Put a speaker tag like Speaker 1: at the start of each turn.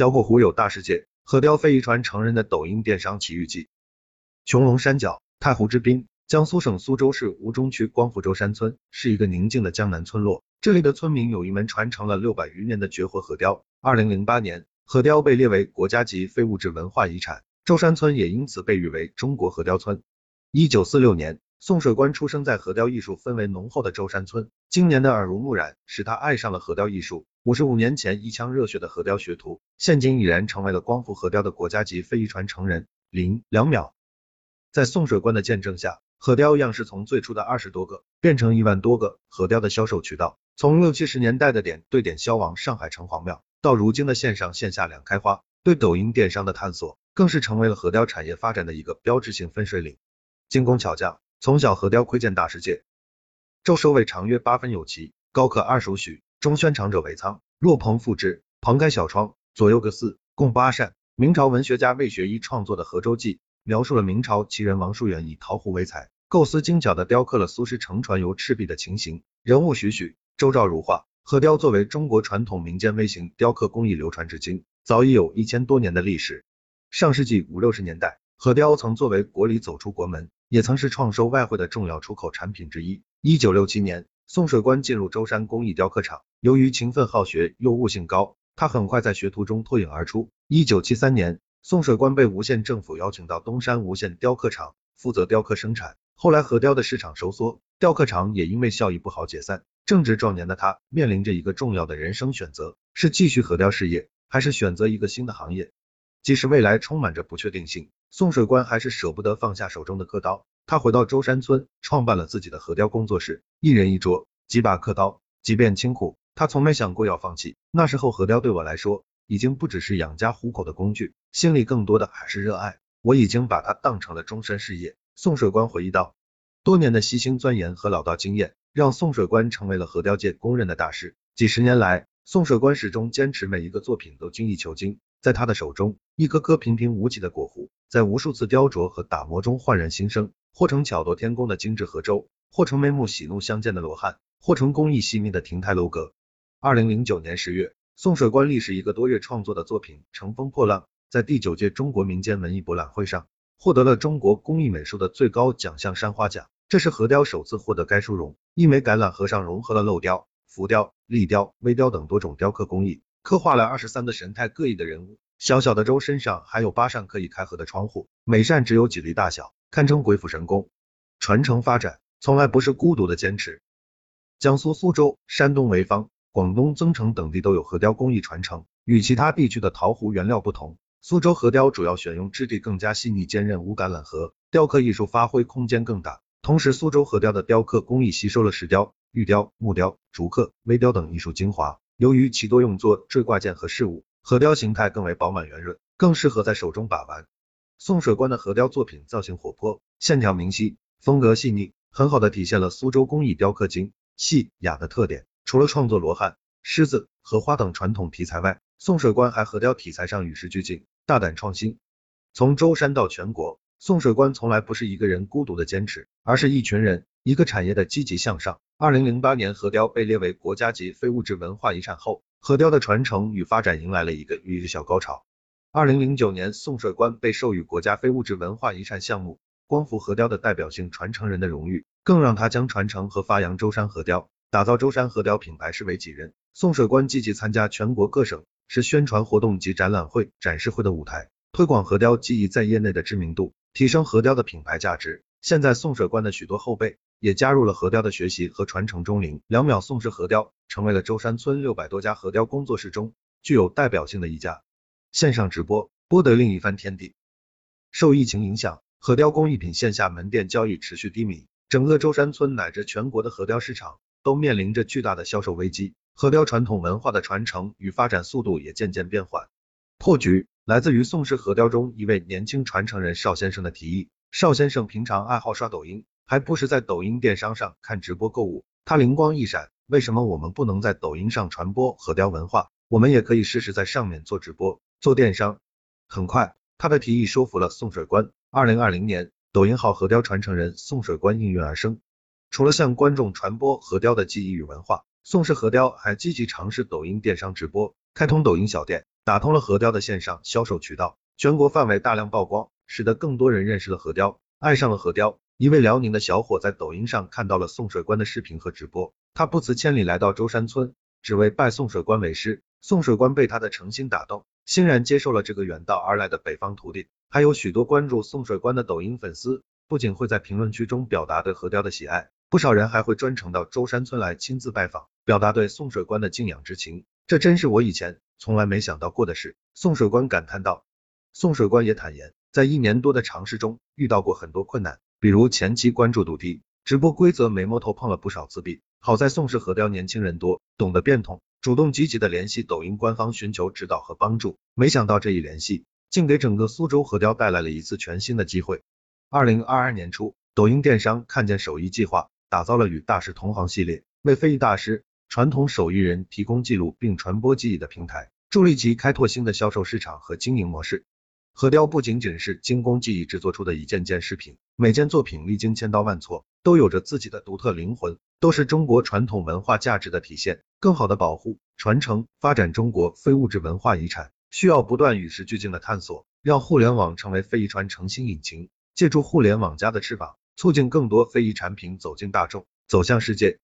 Speaker 1: 雕过湖有大世界，核雕非遗传承人的抖音电商奇遇记。穹窿山脚，太湖之滨，江苏省苏州市吴中区光复洲山村是一个宁静的江南村落。这里的村民有一门传承了六百余年的绝活核雕。二零零八年，核雕被列为国家级非物质文化遗产，洲山村也因此被誉为中国核雕村。一九四六年。宋水官出生在核雕艺术氛围浓厚的舟山村，今年的耳濡目染使他爱上了核雕艺术。五十五年前一腔热血的核雕学徒，现今已然成为了光复核雕的国家级非遗传承人。零两秒，在宋水官的见证下，核雕样式从最初的二十多个变成一万多个。核雕的销售渠道，从六七十年代的点对点销往上海城隍庙，到如今的线上线下两开花，对抖音电商的探索，更是成为了核雕产业发展的一个标志性分水岭。精工巧匠。从小核雕窥见大世界。周收尾长约八分有奇，高可二十许，中宣长者为仓，若棚复之，棚开小窗，左右各四，共八扇。明朝文学家魏学医创作的《河州记》，描述了明朝奇人王叔元以桃壶为材，构思精巧的雕刻了苏轼乘船游赤壁的情形，人物栩栩，周照如画。核雕作为中国传统民间微型雕刻工艺流传至今，早已有一千多年的历史。上世纪五六十年代，核雕曾作为国礼走出国门。也曾是创收外汇的重要出口产品之一。一九六七年，宋水官进入舟山工艺雕刻厂，由于勤奋好学又悟性高，他很快在学徒中脱颖而出。一九七三年，宋水官被吴县政府邀请到东山吴县雕刻厂负责雕刻生产。后来核雕的市场收缩，雕刻厂也因为效益不好解散。正值壮年的他面临着一个重要的人生选择：是继续核雕事业，还是选择一个新的行业？即使未来充满着不确定性，宋水官还是舍不得放下手中的刻刀。他回到舟山村，创办了自己的核雕工作室，一人一桌，几把刻刀，即便清苦，他从没想过要放弃。那时候核雕对我来说，已经不只是养家糊口的工具，心里更多的还是热爱。我已经把它当成了终身事业。宋水官回忆道，多年的悉心钻研和老道经验，让宋水官成为了核雕界公认的大师。几十年来，宋水官始终坚持每一个作品都精益求精。在他的手中，一颗颗平平无奇的果核，在无数次雕琢和打磨中焕然新生，或成巧夺天工的精致河舟，或成眉目喜怒相间的罗汉，或成工艺细腻的亭台楼阁。二零零九年十月，宋水官历时一个多月创作的作品《乘风破浪》，在第九届中国民间文艺博览会上，获得了中国工艺美术的最高奖项山花奖。这是河雕首次获得该殊荣。一枚橄榄核上融合了镂雕、浮雕、立雕、微雕等多种雕刻工艺。刻画了二十三个神态各异的人物，小小的舟身上还有八扇可以开合的窗户，每扇只有几厘大小，堪称鬼斧神工。传承发展从来不是孤独的坚持。江苏苏州、山东潍坊、广东增城等地都有核雕工艺传承。与其他地区的陶壶原料不同，苏州核雕主要选用质地更加细腻坚韧无橄榄核，雕刻艺术发挥空间更大。同时，苏州核雕的雕刻工艺吸收了石雕、玉雕、木雕、竹刻、微雕等艺术精华。由于其多用作坠挂件和饰物，核雕形态更为饱满圆润，更适合在手中把玩。宋水官的核雕作品造型活泼，线条明晰，风格细腻，很好的体现了苏州工艺雕刻精细雅的特点。除了创作罗汉、狮子、荷花等传统题材外，宋水官还核雕题材上与时俱进，大胆创新。从舟山到全国，宋水官从来不是一个人孤独的坚持，而是一群人，一个产业的积极向上。二零零八年，核雕被列为国家级非物质文化遗产后，核雕的传承与发展迎来了一个又一个小高潮。二零零九年，宋水官被授予国家非物质文化遗产项目光复核雕的代表性传承人的荣誉，更让他将传承和发扬舟山核雕，打造舟山核雕品牌视为己任。宋水官积极参加全国各省市宣传活动及展览会、展示会的舞台，推广核雕技艺在业内的知名度，提升核雕的品牌价值。现在，宋水官的许多后辈。也加入了核雕的学习和传承中。零两秒宋氏核雕成为了舟山村六百多家核雕工作室中具有代表性的一家。线上直播播得另一番天地。受疫情影响，核雕工艺品线下门店交易持续低迷，整个舟山村乃至全国的核雕市场都面临着巨大的销售危机。核雕传统文化的传承与发展速度也渐渐变缓。破局来自于宋氏核雕中一位年轻传承人邵先生的提议。邵先生平常爱好刷抖音。还不是在抖音电商上看直播购物，他灵光一闪，为什么我们不能在抖音上传播核雕文化？我们也可以试试在上面做直播、做电商。很快，他的提议说服了宋水官。二零二零年，抖音号核雕传承人宋水官应运而生。除了向观众传播核雕的技艺与文化，宋氏核雕还积极尝试抖音电商直播，开通抖音小店。打通了核雕的线上销售渠道，全国范围大量曝光，使得更多人认识了核雕，爱上了核雕。一位辽宁的小伙在抖音上看到了送水官的视频和直播，他不辞千里来到舟山村，只为拜送水官为师。送水官被他的诚心打动，欣然接受了这个远道而来的北方徒弟。还有许多关注送水官的抖音粉丝，不仅会在评论区中表达对核雕的喜爱，不少人还会专程到舟山村来亲自拜访，表达对送水官的敬仰之情。这真是我以前从来没想到过的事。送水官感叹道。送水官也坦言，在一年多的尝试中，遇到过很多困难。比如前期关注度低，直播规则没摸透，碰了不少自闭。好在宋氏核雕年轻人多，懂得变通，主动积极的联系抖音官方寻求指导和帮助。没想到这一联系，竟给整个苏州核雕带来了一次全新的机会。二零二二年初，抖音电商看见手艺计划，打造了与大师同行系列，为非遗大师、传统手艺人提供记录并传播技艺的平台，助力其开拓新的销售市场和经营模式。核雕不仅仅是精工技艺制作出的一件件饰品，每件作品历经千刀万错，都有着自己的独特灵魂，都是中国传统文化价值的体现。更好的保护、传承、发展中国非物质文化遗产，需要不断与时俱进的探索，让互联网成为非遗传承新引擎，借助互联网加的翅膀，促进更多非遗产品走进大众，走向世界。